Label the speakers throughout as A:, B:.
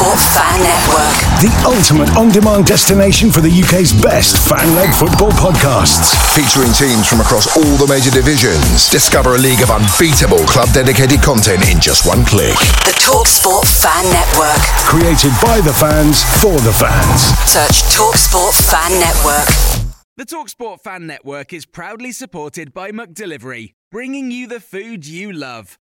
A: Talksport Fan Network.
B: The ultimate on demand destination for the UK's best fan led football podcasts.
C: Featuring teams from across all the major divisions. Discover a league of unbeatable club dedicated content in just one click.
A: The Talksport Fan Network.
B: Created by the fans for the fans.
A: Search Talksport Fan Network.
D: The Talksport Fan Network is proudly supported by McDelivery, bringing you the food you love.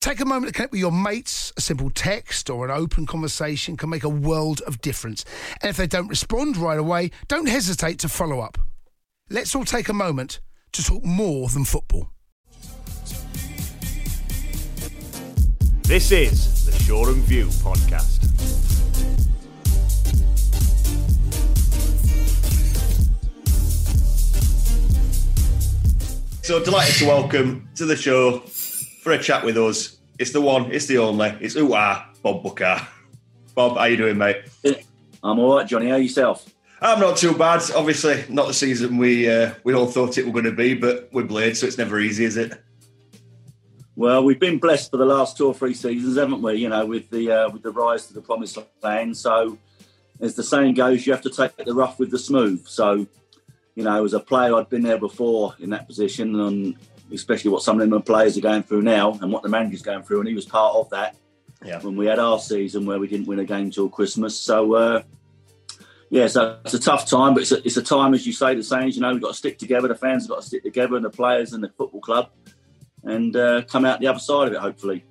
E: Take a moment to connect with your mates. A simple text or an open conversation can make a world of difference. And if they don't respond right away, don't hesitate to follow up. Let's all take a moment to talk more than football.
F: This is the Shoreham View podcast. So delighted to welcome to the show for a chat with us. It's the one, it's the only, it's ooh ah, Bob Booker. Bob, how you doing, mate?
G: I'm all right, Jonny. How yourself?
F: I'm not too bad. Obviously, not the season we uh, we all thought it were going to be, but we're Blade, so it's never easy, is it?
G: Well, we've been blessed for the last two or three seasons, haven't we? You know, with the uh, with the rise to the promised land. So, as the saying goes, you have to take the rough with the smooth. So, you know, as a player, I'd been there before in that position, and especially what some of the players are going through now, and what the manager's going through, and he was part of that.
F: Yeah.
G: When we had our season where we didn't win a game till Christmas, so. Uh, yeah, so it's a tough time, but it's a, it's a time, as you say, the Saints, you know, we've got to stick together. The fans have got to stick together, and the players and the football club, and uh, come out the other side of it, hopefully.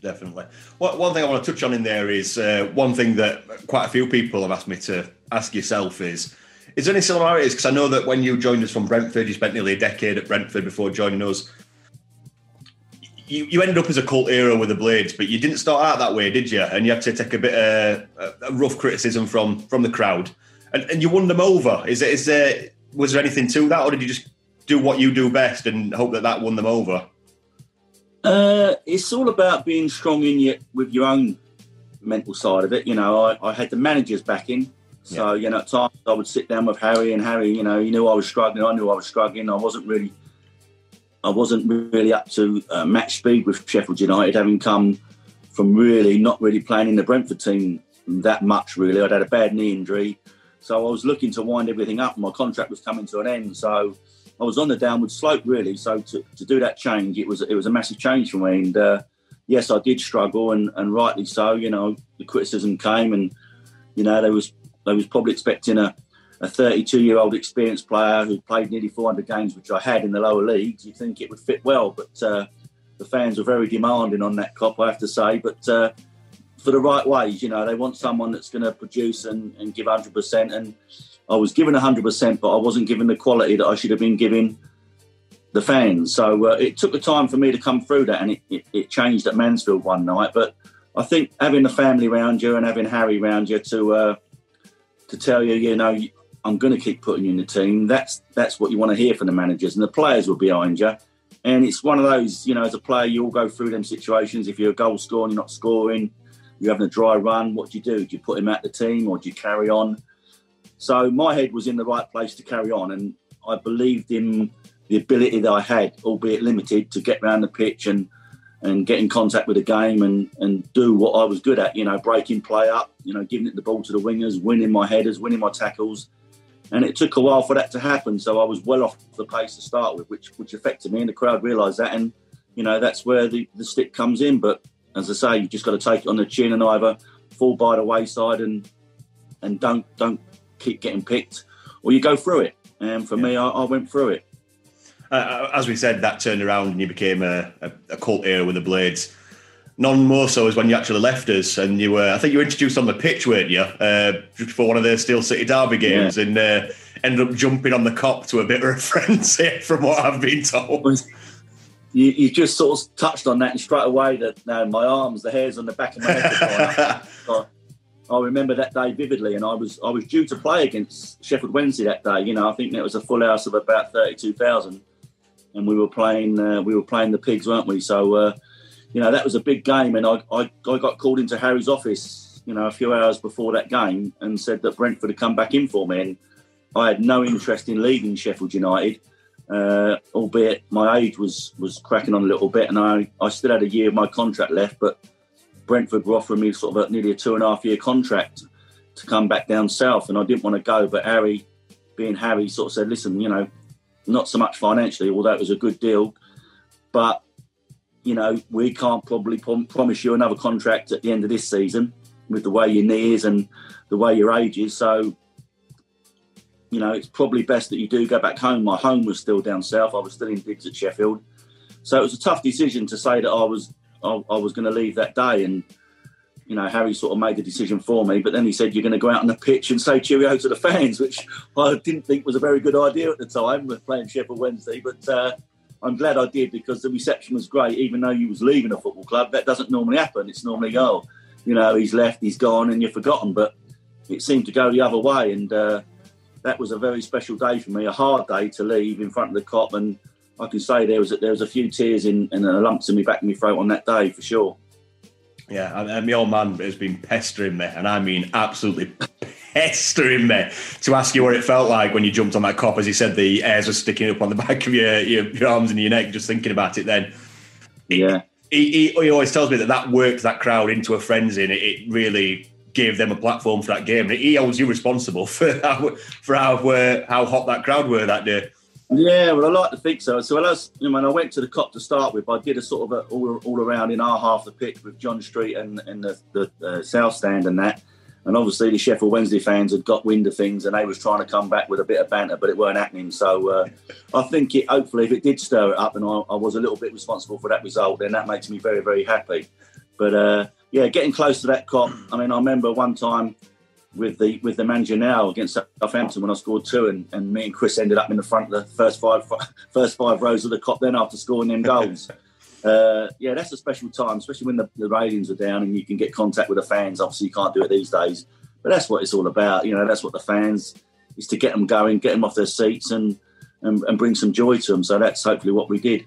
F: Definitely. What, one thing I want to touch on in there is uh, one thing that quite a few people have asked me to ask yourself is is there any similarities? Because I know that when you joined us from Brentford, you spent nearly a decade at Brentford before joining us. You, you ended up as a cult hero with the Blades, but you didn't start out that way, did you? And you had to take a bit of uh, rough criticism from from the crowd, and, and you won them over. Is it? Is there? Was there anything to that, or did you just do what you do best and hope that that won them over?
G: Uh, it's all about being strong in your with your own mental side of it. You know, I, I had the managers backing, so you know, at times I would sit down with Harry, and Harry, you know, he knew I was struggling. I knew I was struggling. I wasn't really, I wasn't really up to uh, match speed with Sheffield United, having come from really not really playing in the Brentford team that much. Really, I'd had a bad knee injury, so I was looking to wind everything up. My contract was coming to an end, so I was on the downward slope really. So to, to do that change, it was it was a massive change for me. And uh, yes, I did struggle, and, and rightly so. You know, the criticism came, and you know there was they was probably expecting a a 32 year old experienced player who played nearly 400 games, which I had in the lower leagues. You'd think it would fit well, but uh, the fans were very demanding on that Kop, I have to say. But uh, for the right ways, you know, they want someone that's going to produce and, and give 100%. And I was given 100%, but I wasn't given the quality that I should have been giving the fans. So uh, it took the time for me to come through that, and it, it, it, changed at Mansfield one night. But I think having the family around you and having Harry around you to uh, to tell you, you know, I'm going to keep putting you in the team. That's that's what you want to hear from the managers, and the players be behind you. And it's one of those, you know, as a player, you all go through them situations. If you're a goal scorer, you're not scoring, you're having a dry run. What do you do? Do you put him out the team or do you carry on? So my head was in the right place to carry on, and I believed in the ability that I had, albeit limited, to get around the pitch and and get in contact with the game and and do what I was good at. You know, breaking play up, you know, giving it the ball to the wingers, winning my headers, winning my tackles. And it took a while for that to happen. So I was well off the pace to start with, which which affected me, and the crowd realised that. And you know, that's where the, the stick comes in. But as I say, you just got to take it on the chin and either fall by the wayside and and don't don't keep getting picked, or you go through it. And for yeah. me, I, I, went through it.
F: Uh, as we said, that turned around and you became a, a, a cult hero with the Blades. None more so as when you actually left us, and you were. I think you were introduced on the pitch, weren't you? Uh, before one of the Steel City Derby games, yeah. and uh, ended up jumping on the Kop to a bit of a frenzy, from what I've been told.
G: You, you, just sort of touched on that, and straight away that now my arms, the hairs on the back of my head. I remember that day vividly, and I was I was due to play against Sheffield Wednesday that day. You know, I think it was a full house of about thirty two thousand, and we were playing uh, we were playing the pigs, weren't we? So, uh, you know, that was a big game, and I, I I got called into Harry's office, you know, a few hours before that game, and said that Brentford had come back in for me, and I had no interest in leaving Sheffield United. Uh, albeit my age was was cracking on a little bit, and I, I still had a year of my contract left, but Brentford were offering me sort of a, nearly a two and a half year contract to come back down south, and I didn't want to go. But Harry, being Harry, sort of said, "Listen, you know, not so much financially, although it was a good deal, but you know, we can't probably prom- promise you another contract at the end of this season with the way your knee is and the way your age is. So, you know, it's probably best that you do go back home. My home was still down south. I was still in digs at Sheffield. So it was a tough decision to say that I was I, I was going to leave that day. And, you know, Harry sort of made the decision for me. But then he said, You're going to go out on the pitch and say cheerio to the fans, which I didn't think was a very good idea at the time with playing Sheffield Wednesday. But uh, I'm glad I did because the reception was great, even though you was leaving a football club. That doesn't normally happen. It's normally, oh, you know, he's left, he's gone, and you're forgotten. But it seemed to go the other way. And uh, that was a very special day for me, a hard day to leave in front of the Kop, And I can say there was a, there was a few tears in and lumps in me back in my throat on that day for sure.
F: Yeah, and my old man has been pestering me, and I mean absolutely pestering me to ask you what it felt like when you jumped on that Kop. As he said, the hairs were sticking up on the back of your, your, your arms and your neck. Just thinking about it, then.
G: Yeah.
F: He, he, he, always tells me that that worked that crowd into a frenzy, and it, it really gave them a platform for that game. And he holds you responsible for how for how uh, how hot that crowd were that day.
G: Yeah, well, I like to think so. So, when I, was, you know, when I went to the Kop to start with, I did a sort of a, all, all around in our half the pitch with John Street and, and the, the uh, South Stand and that. And obviously, the Sheffield Wednesday fans had got wind of things, and they was trying to come back with a bit of banter, but it weren't happening. So, uh, I think it hopefully, if it did stir it up, and I, I, was a little bit responsible for that result, then that makes me very, very happy. But uh, yeah, getting close to that Kop. I mean, I remember one time with the with the manager now against Southampton when I scored two, and, and me and Chris ended up in the front of the first five first five rows of the Kop. Then after scoring them goals, uh, yeah, that's a special time, especially when the, the ratings are down and you can get contact with the fans. Obviously, you can't do it these days, but that's what it's all about. You know, that's what the fans is to get them going, get them off their seats, and and, and bring some joy to them. So that's hopefully what we did.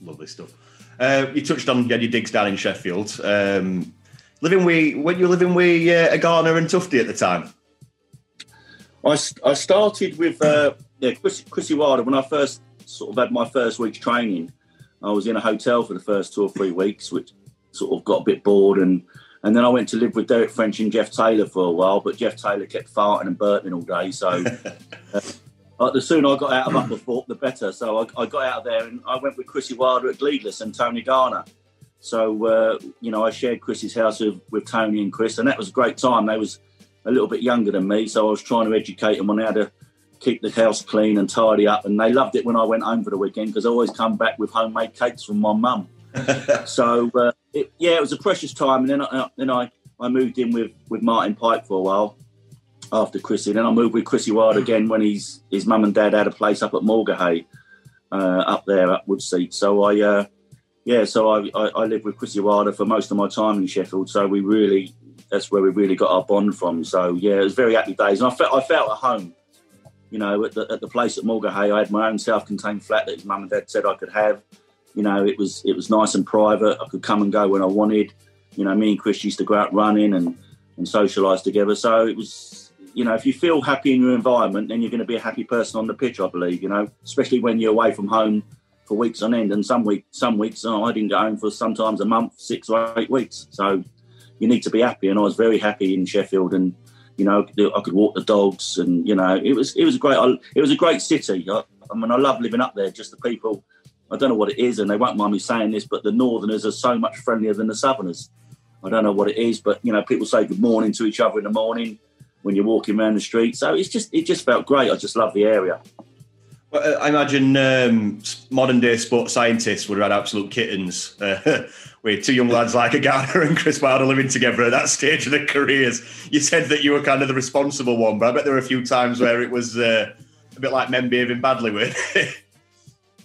F: Lovely stuff. Uh, you touched on yeah, your digs down in Sheffield. Um, living with when you're living with uh, Agana and Tufty at the time?
G: I, I started with uh, yeah Chris, Chrissy Wilder when I first sort of had my first week's training. I was in a hotel for the first two or three weeks, which sort of got a bit bored, and and then I went to live with Derek French and Jeff Taylor for a while. But Jeff Taylor kept farting and burping all day, so. uh, the sooner I got out of Upperthorpe, the better. So I, I, got out of there and I went with Chrissy Wilder at Gleadless and Tony Agana. So uh, you know, I shared Chris's house with, with Tony and Chris, and that was a great time. They was a little bit younger than me, so I was trying to educate them on how to keep the house clean and tidy up. And they loved it when I went home for the weekend because I always come back with homemade cakes from my mum. so uh, it, yeah, it was a precious time. And then I, then I, I moved in with with Martin Pike for a while after Chrissy. Then I moved with Chrissy Wild again when he's his mum and dad had a place up at Morgahay, uh, up there at Woodseat. So I uh, yeah, so I, I, I, lived with Chrissy Wilder for most of my time in Sheffield. So we really, that's where we really got our bond from. So yeah, it was very happy days, and I felt I felt at home. You know, at the, at the place at Morgahay, I had my own self-contained flat that his mum and dad said I could have. You know, it was it was nice and private. I could come and go when I wanted. You know, me and Chris used to go out running and and socialise together. So it was, you know, if you feel happy in your environment, then you're going to be a happy person on the pitch. I believe. You know, especially when you're away from home for weeks on end. And some week, some weeks, oh, I didn't go home for sometimes a month, six or eight weeks. So you need to be happy. And I was very happy in Sheffield, and you know, I could walk the dogs, and you know, it was it was a great it was a great city. I, I mean, I love living up there. Just the people. I don't know what it is, and they won't mind me saying this, but the Northerners are so much friendlier than the Southerners. I don't know what it is, but you know, people say good morning to each other in the morning when you're walking around the street. So it's just it just felt great. I just love the area
F: I imagine um, modern day sports scientists would have had absolute kittens uh, with two young lads like Agana and Chris Wilder living together at that stage of their careers. You said that you were kind of the responsible one, but I bet there were a few times where it was uh, a bit like men behaving badly with.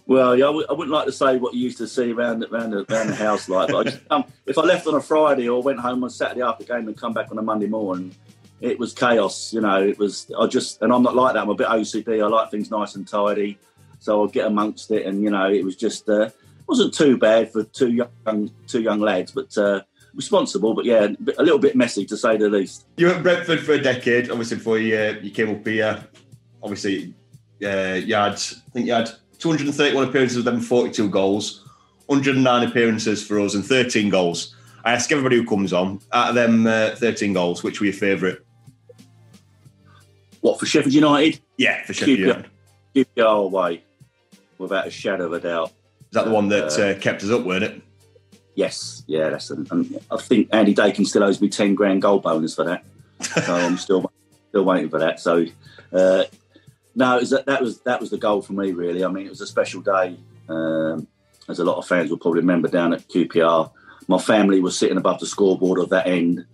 G: Well, yeah, I w- I wouldn't like to say what you used to see around around the, around the house like, but I just, um, if I left on a Friday or went home on Saturday after game and come back on a Monday morning, it was chaos. You know, it was I just and I'm not like that. I'm a bit OCD. I like things nice and tidy, so I'll get amongst it. And you know, it was just uh, wasn't too bad for two young two young lads, but uh, responsible. But yeah, a little bit messy to say the least.
F: you were at Brentford for a decade, obviously before you, uh, you came up here. Obviously, uh, you had, I think you had 231 appearances with them, 42 goals, 109 appearances for us, and 13 goals. I ask everybody who comes on, out of them uh, 13 goals, which were your favourite?
G: What for Sheffield United?
F: Yeah, for Sheffield
G: QPR.
F: United.
G: Your away without a shadow of a doubt.
F: Is that the one that uh, kept us up, weren't it?
G: Yes, yeah, that's. An, and I think Andy Dakin still owes me ten grand gold bonus for that. So I'm still still waiting for that. So uh, no, was, that was that was the goal for me. Really, I mean, it was a special day. Um, as a lot of fans will probably remember down at QPR, my family was sitting above the scoreboard of that end.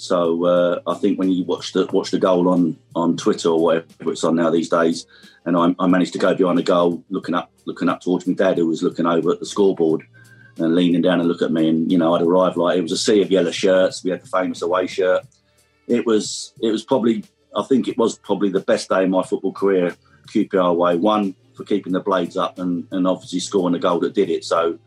G: So uh, I think when you watch the watch the goal on on Twitter or whatever it's on now these days, and I, I managed to go behind the goal, looking up looking up towards my dad who was looking over at the scoreboard and leaning down and look at me. And you know, I'd arrived like it was a sea of yellow shirts. We had the famous away shirt. It was it was probably I think it was probably the best day in my football career. QPR away, one for keeping the blades up and, and obviously scoring the goal that did it. So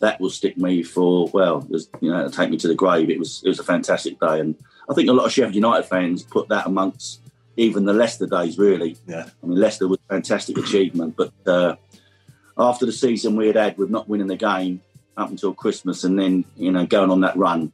G: that will stick me for well, was, you know, it'll take me to the grave. It was it was a fantastic day, and I think a lot of Sheffield United fans put that amongst even the Leicester days. Really,
F: Yeah.
G: I mean, Leicester was a fantastic achievement, but uh, after the season we had had with not winning the game up until Christmas, and then you know going on that run,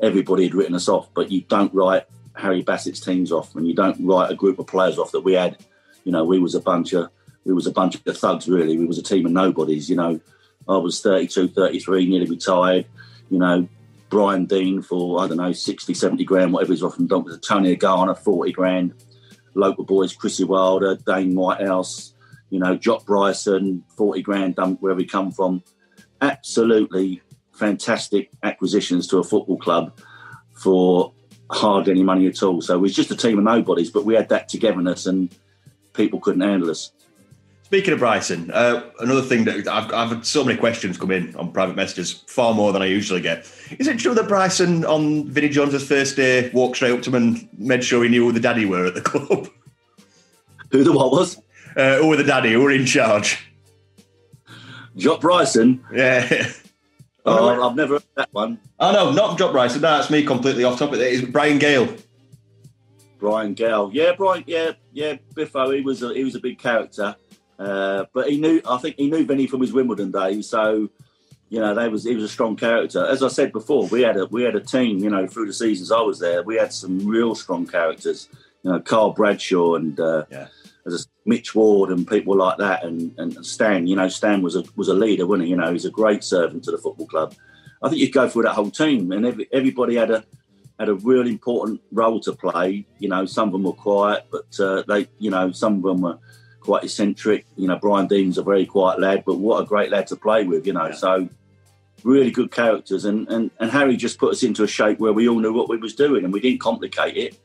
G: everybody had written us off. But you don't write Harry Bassett's teams off, and you don't write a group of players off that we had. You know, we was a bunch of we was a bunch of thugs. Really, we was a team of nobodies. You know, I was 32, 33, nearly retired. You know, Brian Deane for I don't know 60, 70 grand, whatever he's offering. Don- was Tony Agana, 40 grand. Local boys, Chrissy Wilder, Dane Whitehouse, you know, Jock Bryson, 40 grand, done wherever he come from. Absolutely fantastic acquisitions to a football club for hardly any money at all. So it was just a team of nobodies, but we had that togetherness and people couldn't handle us.
F: Speaking of Bryson, uh, another thing that I've, I've had so many questions come in on private messages, far more than I usually get. Is it true that Bryson on Vinnie Jones's first day walked straight up to him and made sure he knew who the daddy were at the club?
G: Who the what was?
F: Uh, who were the daddy? Who were in charge?
G: Jock Bryson.
F: Yeah.
G: Oh, I've never heard that one.
F: Oh no, not Jock Bryson. No, that's me completely off topic. It's Brian Gayle.
G: Brian Gayle. Yeah, Brian. Yeah, yeah. Biffo. He was a, he was a big character, uh, but he knew. I think he knew Vinny from his Wimbledon days. So, you know, they was he was a strong character. As I said before, we had a we had a team. You know, through the seasons I was there, we had some real strong characters. You know, Carl Bradshaw and uh,
F: Yeah.
G: as a Mitch Ward and people like that, and, and Stan. You know, Stan was a was a leader, wasn't he? You know, he's a great servant to the football club. I think you'd go through that whole team, and every, everybody had a had a real important role to play. You know, some of them were quiet, but uh, they, you know, some of them were quite eccentric. You know, Brian Deane's a very quiet lad, but what a great lad to play with. You know, so really good characters, and, and and Harry just put us into a shape where we all knew what we was doing, and we didn't complicate it.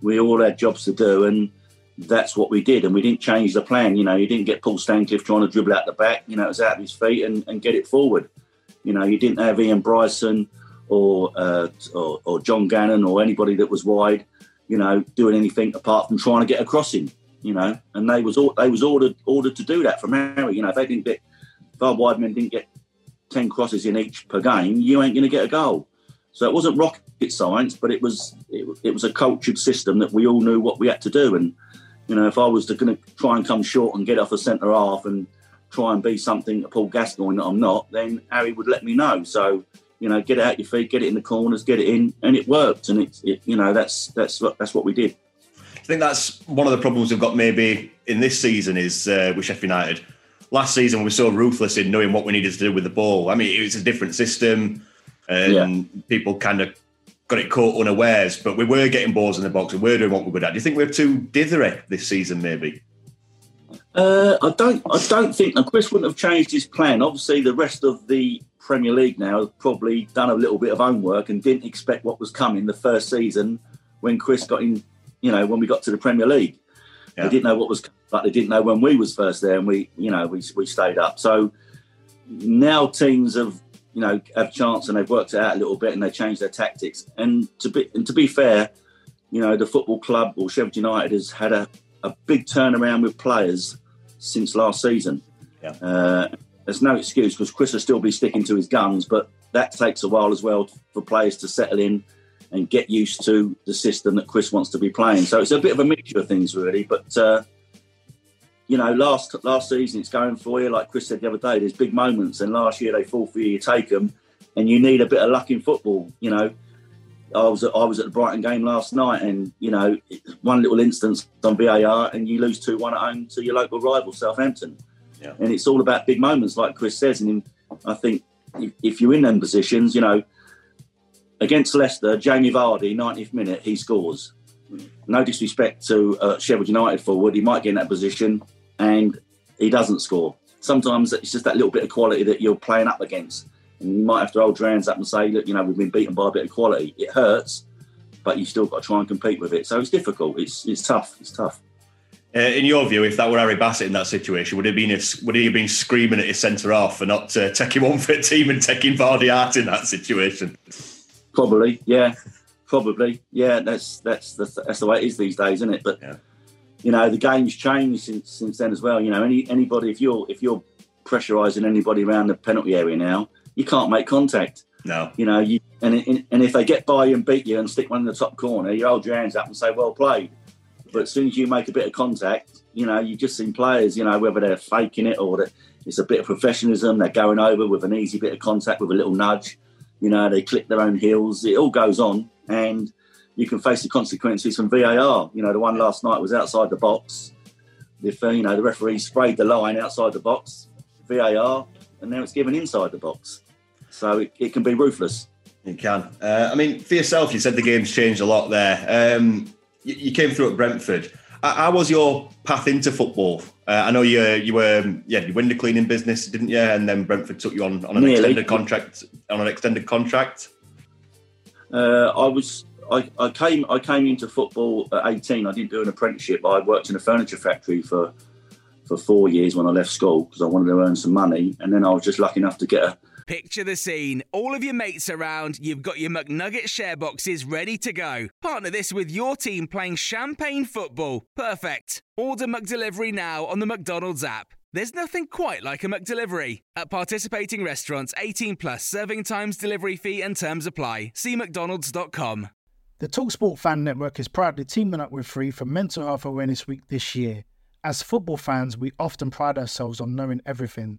G: We all had jobs to do, and that's what we did, and we didn't change the plan. You know, you didn't get Paul Stancliffe trying to dribble out the back. You know, it was out of his feet and, and get it forward. You know, you didn't have Ian Bryson or, uh, or or John Gannon or anybody that was wide. You know, doing anything apart from trying to get a crossing. You know, and they was they was ordered ordered to do that from Harry. You know, if they didn't get if wide men didn't get ten crosses in each per game, you ain't going to get a goal. So it wasn't rocket science, but it was it, it was a cultured system that we all knew what we had to do. And you know, if I was going to try and come short and get off a centre half and try and be something to Paul Gascoigne that I'm not, then Harry would let me know. So you know, get it out your feet, get it in the corners, get it in, and it worked. And it, you know that's that's what that's what we did.
F: I think that's one of the problems we've got maybe in this season is uh, with Sheffield United. Last season we were so ruthless in knowing what we needed to do with the ball. I mean, it was a different system, and people kind of got it caught unawares. But we were getting balls in the box, and we were doing what we were good at. Do you think we're too dithery this season? Maybe.
G: Uh, I don't. I don't think. And Chris wouldn't have changed his plan. Obviously, the rest of the Premier League now have probably done a little bit of homework and didn't expect what was coming the first season when Chris got in. You know, when we got to the Premier League,
F: Yeah.
G: they didn't know what was, but they didn't know when we was first there, and we, you know, we we stayed up. So now teams have, you know, have chance and they've worked it out a little bit and they changed their tactics. And to be and to be fair, you know, the football club or Sheffield United has had a, a big turnaround with players since last season.
F: Yeah.
G: Uh, there's no excuse because Chris will still be sticking to his guns, but that takes a while as well for players to settle in and get used to the system that Chris wants to be playing. So it's a bit of a mixture of things, really. But uh, you know, last last season it's going for you. Like Chris said the other day, there's big moments, and last year they fall for you, you take them, and you need a bit of luck in football. You know, I was at, I was at the Brighton game last night, and you know, one little instance on VAR, and you lose two one at home to your local rival Southampton.
F: Yeah.
G: And it's all about big moments, like Chris says. And I think if, if you're in them positions, you know, against Leicester, Jamie Vardy, 90th minute, he scores. No disrespect to uh, Sheffield United forward, he might get in that position and he doesn't score. Sometimes it's just that little bit of quality that you're playing up against. And you might have to hold your hands up and say, look, you know, we've been beaten by a bit of quality. It hurts, but you still got to try and compete with it. So it's difficult. It's it's tough. It's tough.
F: Uh, in your view, if that were Harry Bassett in that situation, would have been if, would he have been screaming at his centre half for not uh, taking one for a team and taking Vardy out in that situation?
G: Probably, yeah, probably, yeah. That's that's the, that's the way it is these days, isn't it? But
F: Yeah.
G: you know, the game's changed since since then as well. You know, any anybody if you're if you're pressurising anybody around the penalty area now, you can't make contact.
F: No.
G: You know, you and and if they get by you and beat you and stick one in the top corner, you hold your hands up and say, "Well played." But as soon as you make a bit of contact, you know, you just seen players, you know, whether they're faking it or that it's a bit of professionalism, they're going over with an easy bit of contact with a little nudge. You know, they click their own heels. It all goes on, and you can face the consequences from VAR. You know, the one last night was outside the box. If you know the referee sprayed the line outside the box, VAR, and now it's given inside the box. So it, it can be ruthless.
F: You can. Uh, I mean, for yourself, you said the game's changed a lot there. Um, you, you came through at Brentford. How was your path into football? Uh, I know you you were yeah you window cleaning business, didn't you? And then Brentford took you on, on an
G: Nearly.
F: extended contract. On an extended contract.
G: Uh, I was I, I came I came into football at 18. I didn't do an apprenticeship. I worked in a furniture factory for for four years when I left school because I wanted to earn some money, and then I was just lucky enough to get a
D: Picture the scene. All of your mates around, you've got your McNugget share boxes ready to go. Partner this with your team playing champagne football. Perfect. Order McDelivery now on the McDonald's app. There's nothing quite like a McDelivery. At participating restaurants, 18 plus serving times, delivery fee, and terms apply. See McDonald's.com.
E: The Talksport Fan Network is proudly teaming up with Free for Mental Health Awareness Week this year. As football fans, we often pride ourselves on knowing everything,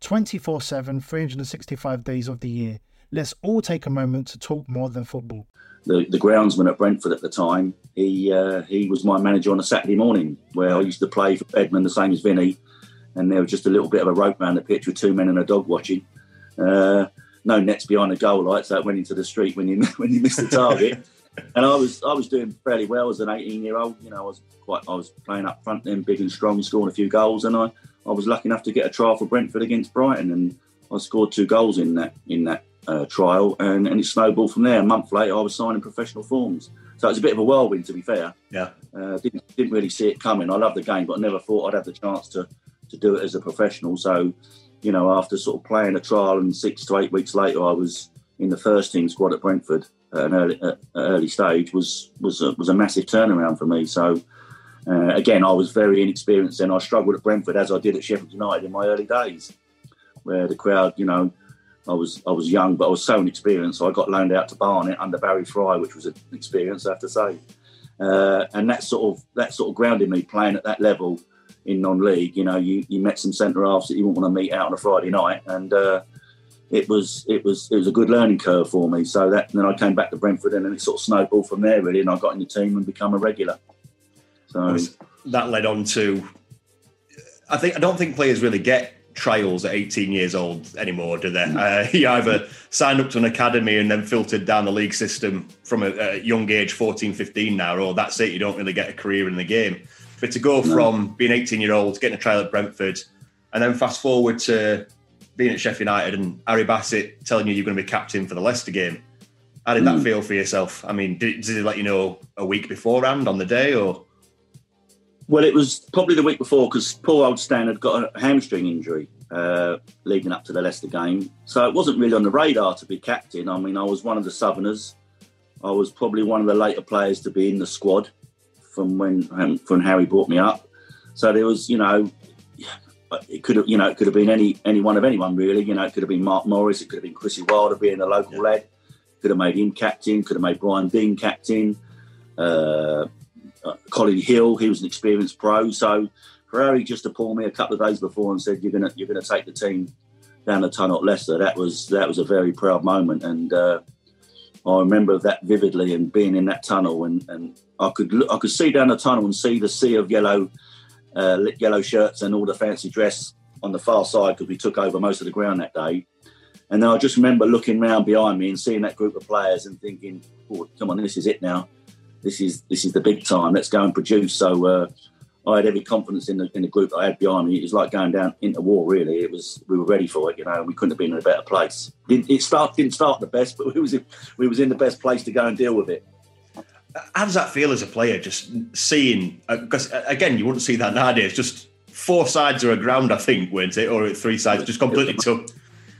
E: 24 7, 365 days of the year. Let's all take a moment to talk more than football.
G: the, the groundsman at Brentford at the time. He uh, he was my manager on a Saturday morning where I used to play for Edmund, the same as Vinny, and there was just a little bit of a rope around the pitch with two men and a dog watching. Uh, no nets behind the goal light, so it went into the street when you when you missed the target. and I was I was doing fairly well as an 18 year old. You know, I was quite I was playing up front then, big and strong, scoring a few goals, and I, I was lucky enough to get a trial for Brentford against Brighton, and I scored two goals in that in that uh, trial, and, and it snowballed from there. A month later, I was signing professional forms. So it was a bit of a whirlwind, to be fair.
F: Yeah.
G: Uh, didn't, didn't really see it coming. I love the game, but I never thought I'd have the chance to, to do it as a professional. So, you know, after sort of playing a trial and six to eight weeks later, I was in the first team squad at Brentford at an early, at early stage was was a, was a massive turnaround for me. So, uh, again, I was very inexperienced and I struggled at Brentford as I did at Sheffield United in my early days, where the crowd, you know, I was I was young, but I was so inexperienced. So I got loaned out to Barnet under Barry Fry, which was an experience, I have to say. Uh, and that sort of that sort of grounded me playing at that level. in non-league. You know, you, you met some centre halves that you wouldn't want to meet out on a Friday night, and uh, it was it was it was a good learning curve for me. So that then I came back to Brentford, and then it sort of snowballed from there really, and I got in the team and become a regular. So
F: that led on to. I think I don't think players really get trials at 18 years old anymore, do they? Uh, you either signed up to an academy and then filtered down the league system from a, a, young age, 14, 15 now, or that's it, you don't really get a career in the game. But to go from being 18 year old, getting a trial at Brentford, and then fast forward to being at Sheffield United and Harry Bassett telling you you're going to be captain for the Leicester game. How did mm. that hmm. feel for yourself? I mean, did, did he let you know a week beforehand on the day, or?
G: Well, it was probably the week before because poor old Stan had got a hamstring injury uh, leading up to the Leicester game. So it wasn't really on the radar to be captain. I mean, I was one of the Southerners. I was probably one of the later players to be in the squad from when um, from Harry brought me up. So there was, you know, it could have, you know, it could have been any any one of anyone really. You know, it could have been Mark Morris, it could have been Chrissy Wilder being a local yeah. lad. Could have made him captain. Could have made Brian Deane captain. Uh, Colin Hill, he was an experienced pro. So Ferrari just to me a couple of days before and said you're gonna you're gonna take the team down the tunnel at Leicester, that was that was a very proud moment. And uh, I remember that vividly and being in that tunnel and, and I could look, I could see down the tunnel and see the sea of yellow uh, yellow shirts and all the fancy dress on the far side because we took over most of the ground that day. And then I just remember looking round behind me and seeing that group of players and thinking, oh, come on, this is it now this is this is the big time. Let's go and produce. So uh, I had every confidence in the in the group I had behind me. It was like going down into war. Really, it was. We were ready for it. You know, we couldn't have been in a better place. Didn't, it start didn't start the best, but we was in, we was in the best place to go and deal with it.
F: How does that feel as a player? Just seeing because uh, again, you wouldn't see that nowadays. Just four sides of a ground, I think, weren't it, or three sides, just completely took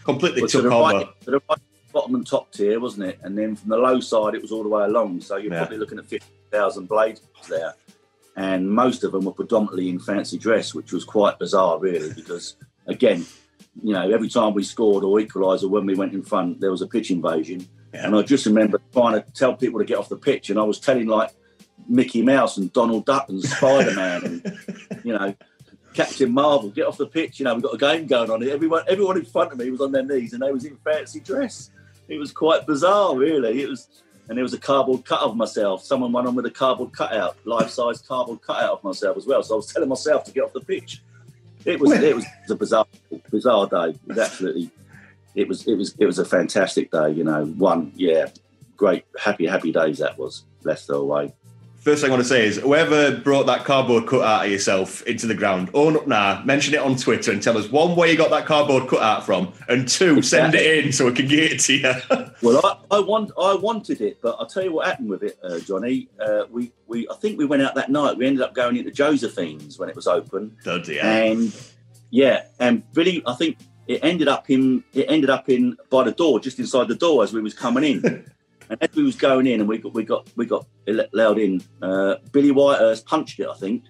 F: completely took over.
G: Right, bottom and top tier, wasn't it? And then from the low side, it was all the way along. So you're yeah. probably looking at 50,000 blades there. And most of them were predominantly in fancy dress, which was quite bizarre, really, because again, you know, every time we scored or equalised or when we went in front, there was a pitch invasion. Yeah. And I just remember trying to tell people to get off the pitch, and I was telling like Mickey Mouse and Donald Duck and Spider Man, and you know, Captain Marvel, get off the pitch. You know, we've got a game going on. Everyone, everyone in front of me was on their knees, and they was in fancy dress it was quite bizarre, really. It was, and there was a cardboard cut of myself. Someone went on with a cardboard cutout, life-size cardboard cutout of myself as well. So I was telling myself to get off the pitch. It was, it was a bizarre, bizarre day. It was absolutely, it was, it was, it was a fantastic day. You know, one, yeah, great, happy, happy days that was. Leicester away
F: first thing I want to say is whoever brought that cardboard cut out of yourself into the ground, own up now, mention it on Twitter and tell us one where you got that cardboard cut out from, and two, send it in so we can get it to you.
G: well, I, I, want, I wanted it, but I'll tell you what happened with it, uh, Jonny. Uh, we, we, I think we went out that night. We ended up going into Josephine's when it was open.
F: Yeah.
G: And yeah, and really, I think it ended up in it ended up in by the door, just inside the door as we was coming in. And as we was going in, and we got we got we got allowed in, uh, Billy Whitehurst punched it, I think.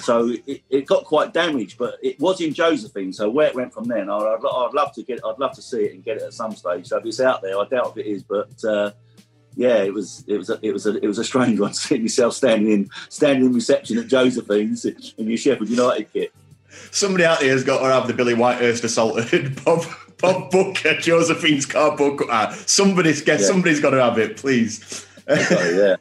G: So it, it, got quite damaged, but it was in Josephine. So where it went from then, I'd, I'd, love to get, I'd love to see it and get it at some stage. So if it's out there, I doubt if it is, but uh, yeah, it was, it was, a, it was a, it was a strange one seeing yourself standing in, standing in reception at Josephine's in your Sheffield United kit.
F: Somebody out there has got to have the Billy Whitehurst assaulted Bob Bob Booker, Josephine's cardboard cutter. Somebody's get, yeah. somebody's got to have it, please.
G: yeah.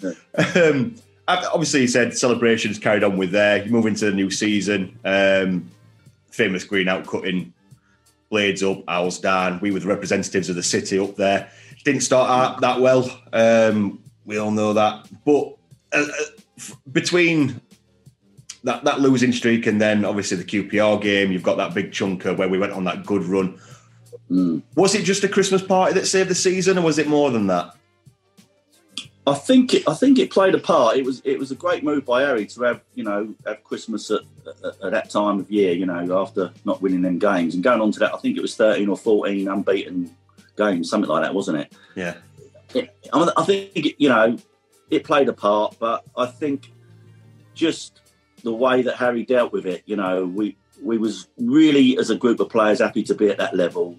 G: yeah.
F: um, obviously, you said celebrations carried on with there. You move into the new season. Um, famous green out cutting, blades up, owls down. We were the representatives of the city up there. Didn't start out that well. Um, we all know that. But uh, uh between that, that losing streak and then obviously the QPR game, you've got that big chunker where we went on that good run. Mm. Was it just a Christmas party that saved the season, or was it more than that?
G: I think it, I think it played a part. It was it was a great move by Harry to have you know have Christmas at, at, at, that time of year. You know after not winning them games and going on to that. I think it was thirteen or fourteen unbeaten games, something like that, wasn't it?
F: Yeah.
G: It, I think you know it played a part, but I think just the way that Harry dealt with it, you know, we we was really as a group of players happy to be at that level.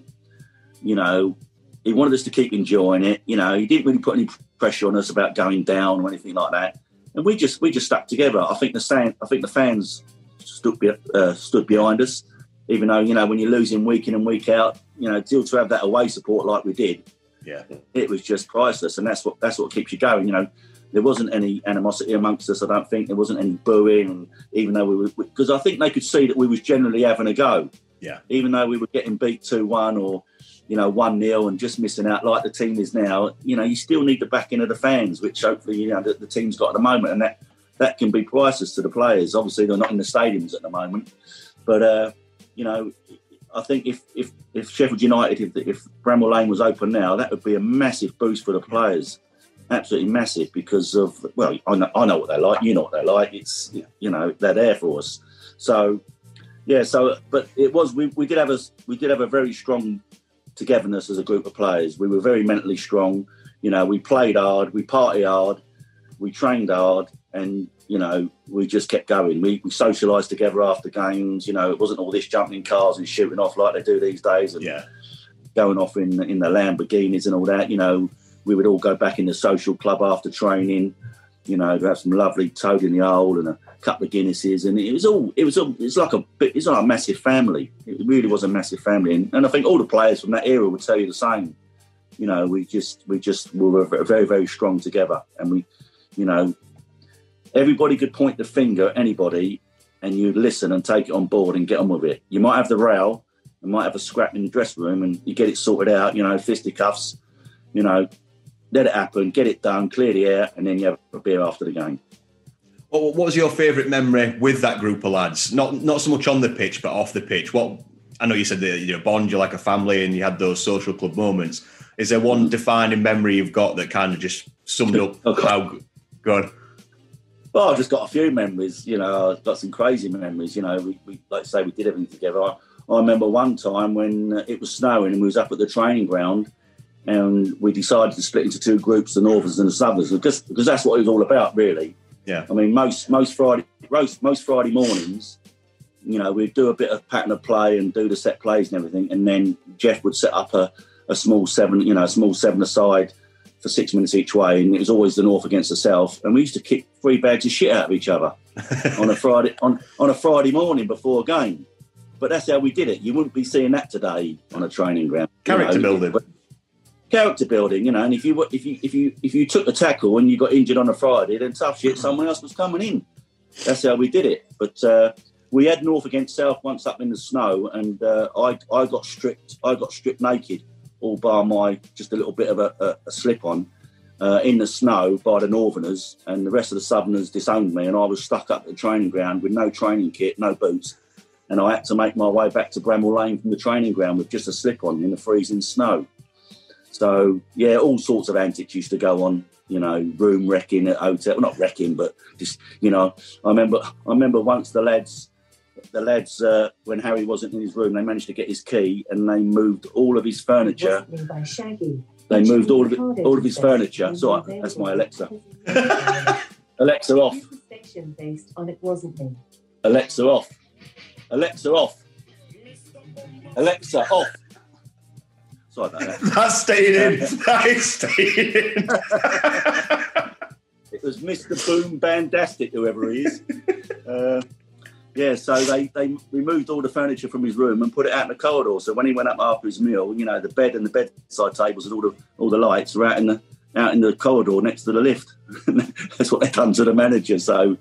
G: You know, he wanted us to keep enjoying it. You know, he didn't really put any pressure on us about going down or anything like that. And we just we just stuck together. I think the stand, I think the fans stood be, uh, stood behind us. Even though you know when you're losing week in and week out, you know, still to have that away support like we did,
F: Yeah.
G: it was just priceless, and that's what that's what keeps you going. You know, there wasn't any animosity amongst us. I don't think there wasn't any booing, even though we were, because I think they could see that we was generally having a go.
F: Yeah.
G: Even though we were getting beat two one or you know one 0 and just missing out like the team is now, you know, you still need the backing of the fans, which hopefully you know the, the team's got at the moment, and that that can be priceless to the players. Obviously, they're not in the stadiums at the moment, but uh, you know. I think if, if, if Sheffield United, if, if Bramall Lane was open now, that would be a massive boost for the players absolutely massive because of well, I know, I know what they're like. You know what they're like. It's you know they're there for us. So yeah. So but it was we, we did have a we did have a very strong togetherness as a group of players. We were very mentally strong. You know, we played hard, we party hard, we trained hard, and you know we just kept going. We, we socialised together after games. You know, it wasn't all this jumping in cars and shooting off like they do these days. And,
F: Yeah.
G: going off in in the Lamborghinis and all that. You know, we would all go back in the social club after training. You know, to have some lovely toad in the hole and a couple of Guinnesses, and it was all it was all it's like a bit- it's like a massive family. It really was a massive family, and, and I think all the players from that era would tell you the same. You know, we just we just we were very very strong together, and we, you know, everybody could point the finger at anybody, and you'd listen and take it on board and get on with it. You might have the row, you might have a scrap in the dressing room, and you get it sorted out. You know, fisticuffs. You know, let it happen, get it done, clear the air, and then you have a beer after the game.
F: What, what was your favourite memory with that group of lads? Not not so much on the pitch, but off the pitch. What I know you said that you know, bond, you're like a family, and you had those social club moments. Is there one defining memory you've got that kind of just summed up oh,
G: Okay.
F: how good?
G: Well, I've just got a few memories. You know, I've got some crazy memories. You know, we, we like I say we did everything together. I, I remember one time when it was snowing and we was up at the training ground, and we decided to split into two groups, the Northerners and the Southerners, because because that's what it was all about, really.
F: Yeah.
G: I mean, most most Friday most, most Friday mornings, you know, we'd do a bit of pattern of play and do the set plays and everything, and then Jeff would set up a, a small seven, you know, a small seven aside for six minutes each way, and it was always the North against the South, and we used to kick three bags of shit out of each other on a Friday on, on a Friday morning before a game. But that's how we did it. You wouldn't be seeing that today on a training ground. you
F: Character
G: know.
F: building.
G: But- Character building, you know, and if you if you if you if you took the tackle and you got injured on a Friday, then tough shit, someone else was coming in. That's how we did it. But uh, we had North against South once up in the snow, and uh, I I got stripped. I got stripped naked, all bar my just a little bit of a, a, a slip on uh, in the snow by the Northerners, and the rest of the Southerners disowned me, and I was stuck up at the training ground with no training kit, no boots, and I had to make my way back to Bramall Lane from the training ground with just a slip on in the freezing snow. So yeah, all sorts of antics used to go on. You know, room wrecking at hotel, well, not wrecking, but just you know. I remember, I remember once the lads, the lads, uh, when Harry wasn't in his room, they managed to get his key and they moved all of his furniture.
H: by Shaggy.
G: They moved all of it, all of his furniture. So that's my Alexa. Alexa off.
H: Section based on it wasn't me.
G: Alexa off. Alexa off. Alexa off. Sorry about that.
F: That's staying in. That is staying in.
G: It was Mr. Boom Bandastic, whoever he is. Uh, yeah, so they, they removed all the furniture from his room and put it out in the corridor. So when he went up after his meal, you know, the bed and the bedside tables and all the all the lights were out in the out in the corridor next to the lift. That's what they done to the manager. So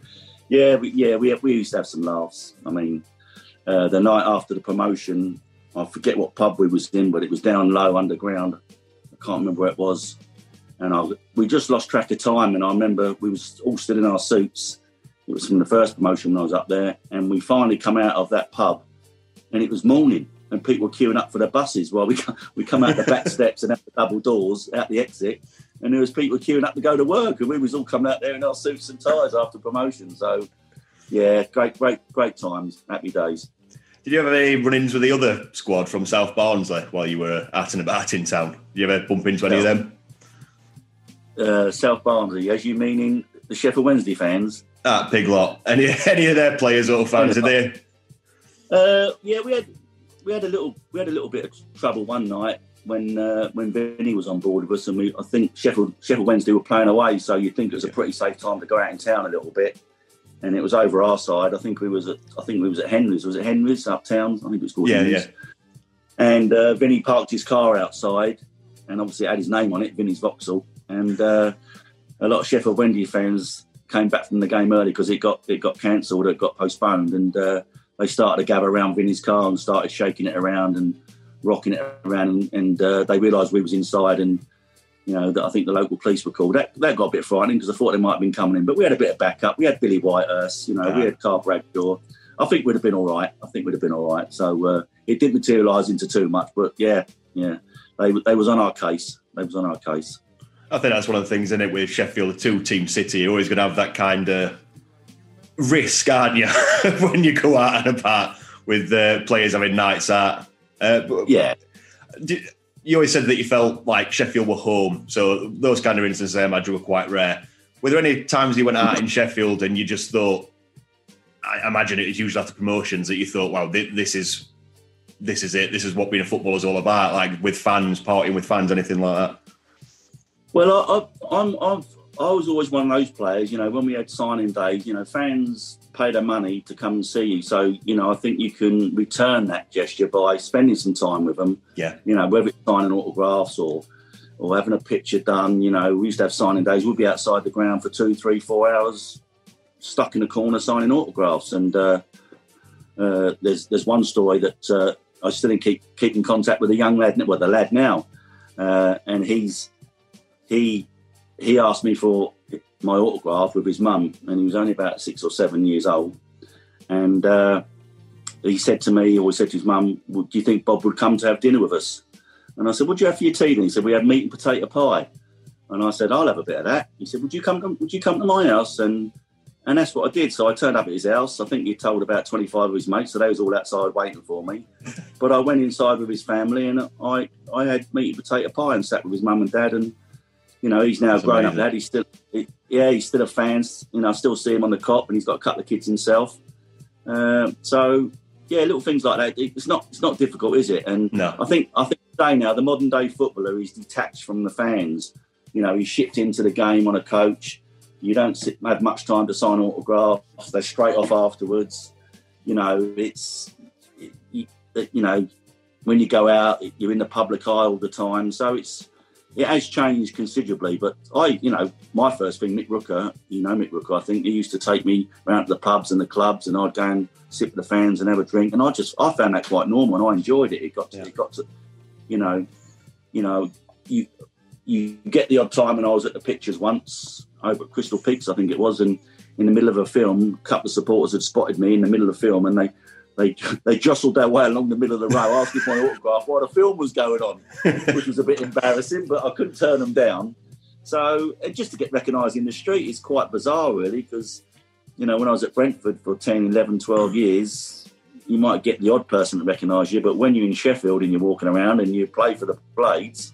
G: yeah, we, yeah, we we used to have some laughs. I mean, uh, the night after the promotion, I forget what pub we was in, but it was down low underground. I can't remember where it was and I, we just lost track of time. And I remember we was all still in our suits. It was from the first promotion when I was up there, and we finally come out of that pub, and it was morning, and people were queuing up for the buses. While we we come out the back steps and out the double doors, out the exit, and there was people queuing up to go to work, and we was all coming out there in our suits and ties after promotion. So, yeah, great, great, great times, happy days.
F: Did you have any run-ins with the other squad from South Barnsley while you were out and about in town? Did you ever bump into any of them?
G: Uh, South Barnsley, as you meaning the Sheffield Wednesday fans?
F: At Piglot. Any any of their players or fans? Did they?
G: Uh, yeah, we had we had a little we had a little bit of trouble one night when uh, when Vinny was on board with us, and we I think Sheffield Sheffield Wednesday were playing away, so you'd think it was a pretty safe time to go out in town a little bit. And it was over our side. I think we was at I think we was at Henry's. Was it Henry's uptown? I think it was called
F: Yeah,
G: Henry's.
F: yeah.
G: And uh, Vinny parked his car outside, and obviously it had his name on it, Vinny's Vauxhall. And uh, a lot of Sheffield Wendy fans came back from the game early because it got it got cancelled, it got postponed, and uh, they started to gather around Vinny's car and started shaking it around and rocking it around, and, and uh, they realised we was inside, and you know that I think the local police were called. That that got a bit frightening because I thought they might have been coming in, but we had a bit of backup. We had Billy Whitehurst, you know, we had Carl Bradshaw. I think we'd have been all right. I think we'd have been all right. So uh, it didn't materialise into too much, but yeah, yeah, they they was on our case. They was on our case.
F: I think that's one of the things in it with Sheffield, a two-team city. You're always going to have that kind of risk, aren't you, when you go out and about with uh, players having nights out. Uh, but
G: Yeah,
F: you always said that you felt like Sheffield were home, so those kind of instances I imagine were quite rare. Were there any times you went out in Sheffield and you just thought? I imagine it was usually after promotions that you thought, "Wow, this is this is it. This is what being a footballer is all about." Like with fans, partying with fans, anything like that.
G: Well, I, I've, I was always one of those players. You know, when we had signing days, you know, fans pay their money to come and see you. So, you know, I think you can return that gesture by spending some time with them.
F: Yeah.
G: You know, whether it's signing autographs or or having a picture done. You know, we used to have signing days. We'd be outside the ground for two, three, four hours, stuck in a corner signing autographs. And uh, uh, there's there's one story that uh, I still in keep keep in contact with a young lad, well, the lad now, uh, and he's he he asked me for my autograph with his mum, and he was only about six or seven years old. And uh, he said to me, or he said to his mum, "Well, "Do you think Bob would come to have dinner with us?" And I said, "What do you have for your tea?" And he said, "We had meat and potato pie." And I said, "I'll have a bit of that." He said, "Would you come? Would you come to my house?" And and that's what I did. So I turned up at his house. I think he told about 25 of his mates, so they was all outside waiting for me. But I went inside with his family and I, I had meat and potato pie and sat with his mum and dad. And, you know, he's now
F: That's
G: grown up That. He's still, he- yeah, he's still a fan. You know, I still see him on the Kop and he's got a couple of kids himself. Um, so, yeah, little things like that. It's not, it's not difficult, is it? And
F: No.
G: I think, I think today now, the modern day footballer is detached from the fans. You know, he's shipped into the game on a coach. You don't sit, have much time to sign autographs. They're straight off afterwards. You know, it's you, you know when you go out, you're in the public eye all the time. So it's it has changed considerably. But I, you know, my first thing, Mick Rooker, you know Mick Rooker, I think he used to take me around to the pubs and the clubs, and I'd go and sit with the fans and have a drink. And I just I found that quite normal, and I enjoyed it. It got to,
F: Yeah.
G: it got to, you know, you know, you you get the odd time, and I was at the pictures once over at Crystal Peaks, I think it was, and in the middle of a film, a couple of supporters had spotted me in the middle of the film, and they they they jostled their way along the middle of the row, asking for an autograph while the film was going on, which was a bit embarrassing, but I couldn't turn them down. So uh, just to get recognised in the street is quite bizarre, really, because you know when I was at Brentford for 10, 11, 12 years, you might get the odd person to recognise you, but when you're in Sheffield and you're walking around and you play for the Blades,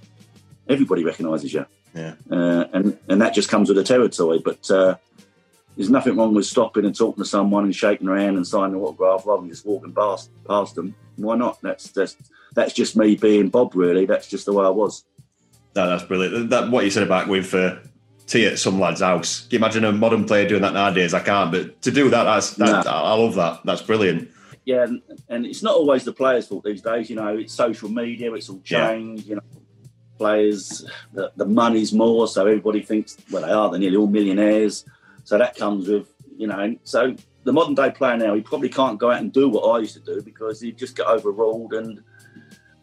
G: everybody recognises you
F: Yeah.
G: uh, and and that just comes with the territory. But uh, there's nothing wrong with stopping and talking to someone and shaking their hand and signing an autograph rather than just walking past past them. Why not? That's that's that's just me being Bob. Really, that's just the way I was.
F: No, that's brilliant. That what you said about going for uh, tea at some lad's house. Can you imagine a modern player doing that nowadays? I can't, but to do that, that's that,
G: No.
F: I love that. That's brilliant.
G: Yeah, and, and it's not always the players' fault these days. You know, it's social media. It's all
F: Yeah.
G: changed. You know, players the, the money's more, so everybody thinks well they are. They're nearly all millionaires. So that comes with you know. So the modern day player now, he probably can't go out and do what I used to do because he'd just get overruled and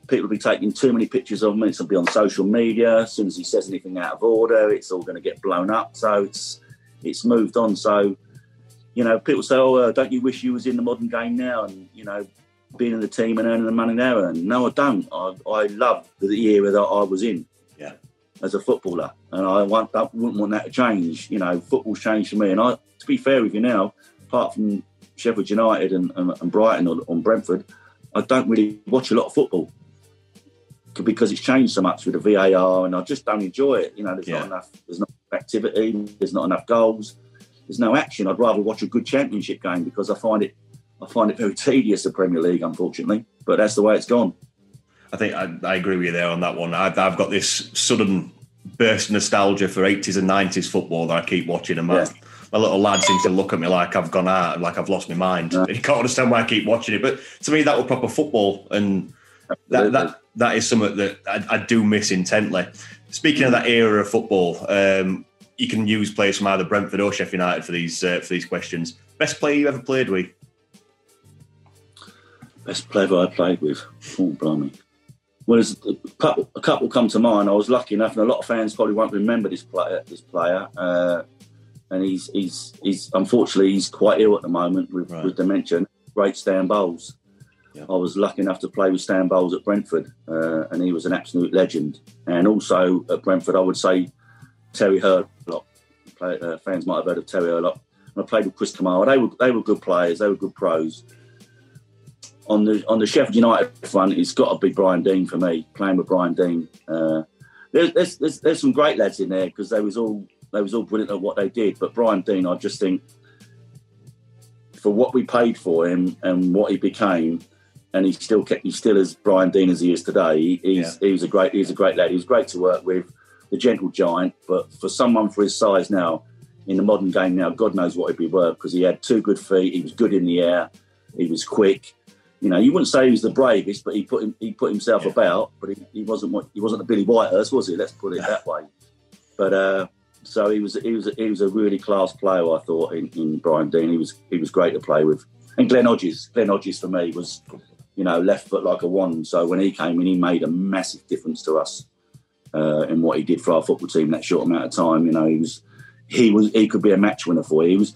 G: people will be taking too many pictures of him. It's going to be on social media. As soon as he says anything out of order, it's all going to get blown up. So it's it's moved on. So you know, people say, "Oh, uh, don't you wish you was in the modern game now?" And you know, being in the team and earning the money there. And no, I don't. I, I love the era that I was in. As a footballer, and I want I wouldn't want that to change. You know, football's changed for me. And I, to be fair with you now, apart from Sheffield United and, and, and Brighton or, or Brentford, I don't really watch a lot of football because it's changed so much with the VAR, and I just don't enjoy it. You know, there's
F: Yeah.
G: not enough. There's not enough activity. There's not enough goals. There's no action. I'd rather watch a good Championship game because I find it. I find it very tedious, the Premier League, unfortunately. But that's the way it's gone.
F: I think I, I agree with you there on that one. I've, I've got this sudden burst of nostalgia for 80s and 90s football that I keep watching, and
G: Yeah.
F: my little lad seems to look at me like I've gone out, like I've lost my mind. He can't understand why I keep watching it. But to me, that was proper football, and that that, that is something that I, I do miss intently. Speaking of that era of football, um, you can use players from either Brentford or Sheffield United for these uh, for these questions. Best player you ever played with?
G: Best player I played with. Oh, blimey. Well, there's a couple, a couple come to mind. I was lucky enough, and a lot of fans probably won't remember this player. This player, uh, and he's he's he's unfortunately he's quite ill at the moment with,
F: Right.
G: with dementia. Great Stan Bowles.
F: Yeah.
G: I was lucky enough to play with Stan Bowles at Brentford, uh, and he was an absolute legend. And also at Brentford, I would say Terry Hurlock. Play, uh, fans might have heard of Terry Hurlock. And I played with Chris Kamara. They were they were good players. They were good pros. On the on the Sheffield United front, it's got to be Brian Deane for me. Playing with Brian Deane, uh, there's, there's there's there's some great lads in there because they was all they was all brilliant at what they did. But Brian Deane, I just think for what we paid for him and what he became, and he still kept he still is Brian Deane as he is today. He, he's he was a great he was a great lad. He was great to work with, the gentle giant. But for someone for his size now, in the modern game now, God knows what he'd be worth because he had two good feet. He was good in the air. He was quick. You know, you wouldn't say he was the bravest, but he put him, he put himself about. But he, he wasn't what he wasn't a Billy Whitehurst, was he? Let's put it that way. But uh, so he was he was he was a really class player. I thought in, in Brian Deane, he was he was great to play with. And Glyn Hodges, Glyn Hodges for me was, you know, left foot like a wand. So when he came in, he made a massive difference to us uh, in what he did for our football team in that short amount of time. You know, he was he was he could be a match winner for you. He was.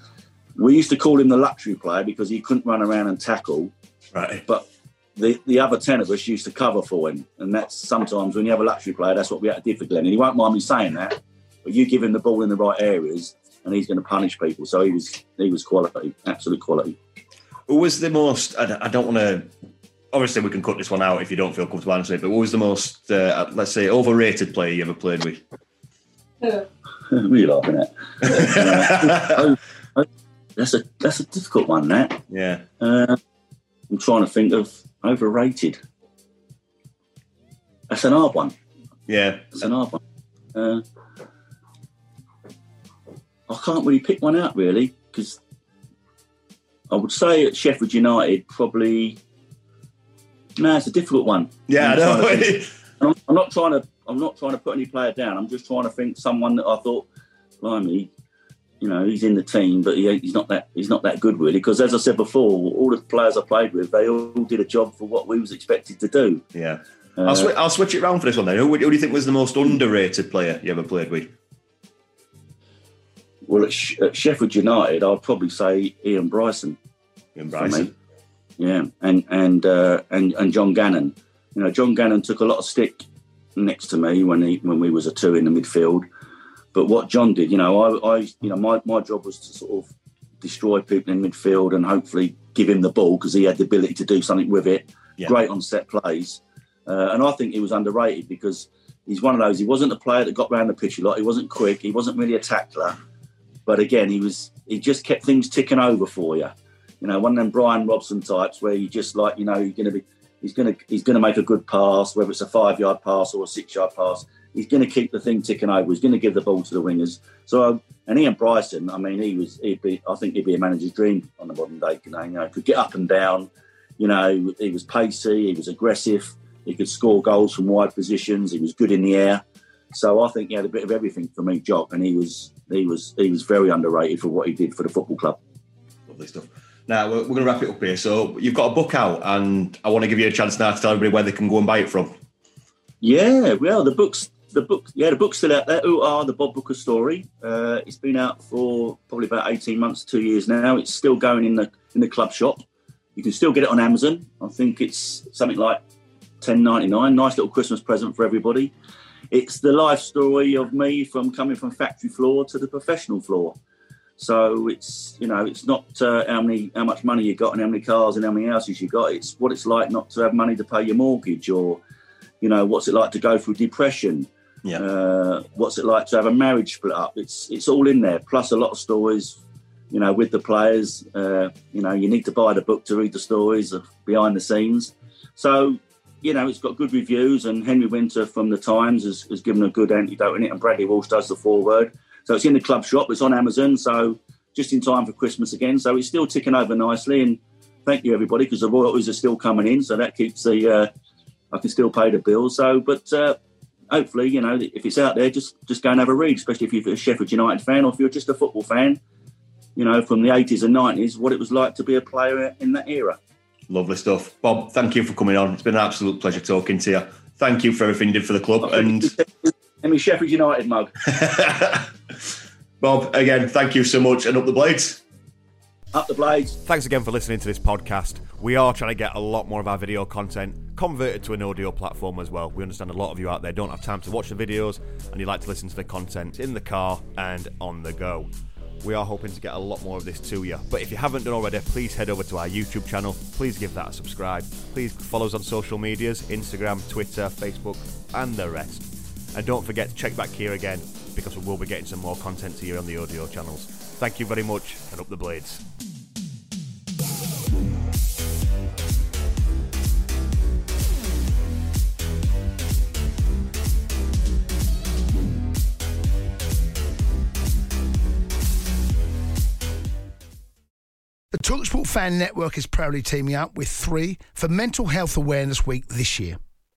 G: We used to call him the luxury player because he couldn't run around and tackle,
F: Right.
G: but the, the other 10 of us used to cover for him. And that's sometimes when you have a luxury player, that's what we had to do for Glyn. And he won't mind me saying that, but you give him the ball in the right areas and he's going to punish people. So he was he was quality, absolute quality.
F: Who was the most? I, don't want to. Obviously, we can cut this one out if you don't feel comfortable answering it. But who was the most, uh, let's say, overrated player you ever played with?
G: what are you laughing at? Uh, oh, that's a that's a difficult one. That
F: Yeah.
G: uh, I'm trying to think of overrated. That's an hard one.
F: Yeah.
G: It's an hard one. Uh, I can't really pick one out really because I would say at Sheffield United probably. No, it's a difficult one.
F: Yeah, I
G: I'm trying
F: know.
G: to think. I'm, I'm not trying to. I'm not trying to put any player down. I'm just trying to think someone that I thought, blimey, you know, he's in the team, but he, he's not that. He's not that good really. Because as I said before, all the players I played with, they all did a job for what we was expected to do.
F: yeah.
G: Uh,
F: I'll, swi- I'll switch it around for this one then. Who, who do you think was the most underrated player you ever played with?
G: well, at, Sh- at Sheffield United, I'd probably say Ian Bryson.
F: Ian Bryson.
G: Yeah, and and uh, and and John Gannon. You know, John Gannon took a lot of stick next to me when he when we was a two in the midfield. But what John did, you know, I, I you know my, my job was to sort of destroy people in midfield and hopefully give him the ball because he had the ability to do something with it.
F: Yeah.
G: Great on set plays, uh, and I think he was underrated because he's one of those. He wasn't a player that got round the pitch a lot. He wasn't quick. He wasn't really a tackler. But again, he was. He just kept things ticking over for you. You know, one of them Brian Robson types where you just like, you know, you're going to be, he's going to, he's going to make a good pass, whether it's a five yard pass or a six yard pass. He's going to keep the thing ticking over. He's going to give the ball to the wingers. So, um, and Ian Bryson, I mean, he was, he'd be, I think he'd be a manager's dream on the modern day. You know, you know, could get up and down. You know, he was pacey. He was aggressive. He could score goals from wide positions. He was good in the air. So I think he had a bit of everything for me, Jock, and he was, he was, he was very underrated for what he did for the football club.
F: Lovely stuff. Now, we're, we're going to wrap it up here. So, you've got a book out, and I want to give you a chance now to tell everybody where they can go and buy it from.
G: Yeah, well, the book's the book. Yeah, the book's still out there. Ooh Aah the Bob Booker story? Uh, it's been out for probably about eighteen months, two years now. It's still going in the in the club shop. You can still get it on Amazon. I think it's something like ten ninety nine. Nice little Christmas present for everybody. It's the life story of me from coming from factory floor to the professional floor. So it's you know it's not uh, how many how much money you got and how many cars and how many houses you got. It's what it's like not to have money to pay your mortgage or you know what's it like to go through depression
F: Yeah.
G: uh, what's it like to have a marriage split up it's it's all in there plus a lot of stories you know with the players uh, you know you need to buy the book to read the stories of behind the scenes so you know it's got good reviews and henry winter from the times has, has given a good antidote in it and bradley walsh does the foreword so it's in the club shop it's on amazon so just in time for Christmas again. So it's still ticking over nicely. And thank you everybody because the royalties are still coming in, so that keeps the uh, I can still pay the bills. So, but uh, hopefully, you know, if it's out there, just just go and have a read, especially if you're a Sheffield United fan or if you're just a football fan. You know, from the 80s and 90s, what it was like to be a player in that era.
I: Lovely stuff. Bob, thank you for coming on. It's been an absolute pleasure talking to you. Thank you for everything you did for the club. And
G: I mean, Sheffield United mug.
I: Bob, again, thank you so much. And up the blades.
G: Up the blades.
F: Thanks again for listening to this podcast. We are trying to get a lot more of our video content converted to an audio platform as well. We understand a lot of you out there don't have time to watch the videos and you like to listen to the content in the car and on the go. We are hoping to get a lot more of this to you. But if you haven't done already, please head over to our YouTube channel. Please give that a subscribe. Please follow us on social medias Instagram, Twitter, Facebook, and the rest. And don't forget to check back here again because we will be getting some more content to you on the audio channels. Thank you very much and up the blades.
E: The Talksport Fan Network is proudly teaming up with three for Mental Health Awareness Week this year.